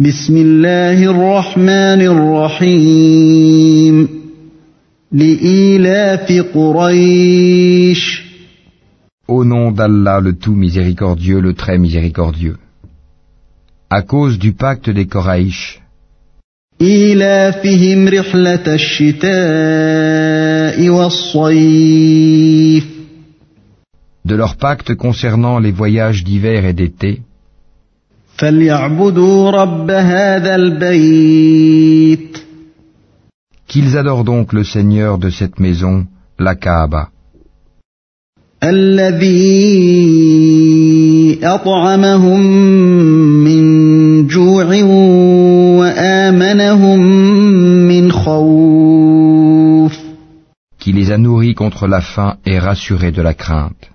بسم الله الرحمن الرحيم لإيلاف قريش Au nom d'Allah le tout miséricordieux, le très miséricordieux. À cause du pacte des Koraïch, إيلافهم رحلة الشتاء والصيف de leur pacte concernant les voyages d'hiver et d'été, Qu'ils adorent donc le Seigneur de cette maison, la Kaaba. Qui les a nourris contre la faim et rassurés de la crainte.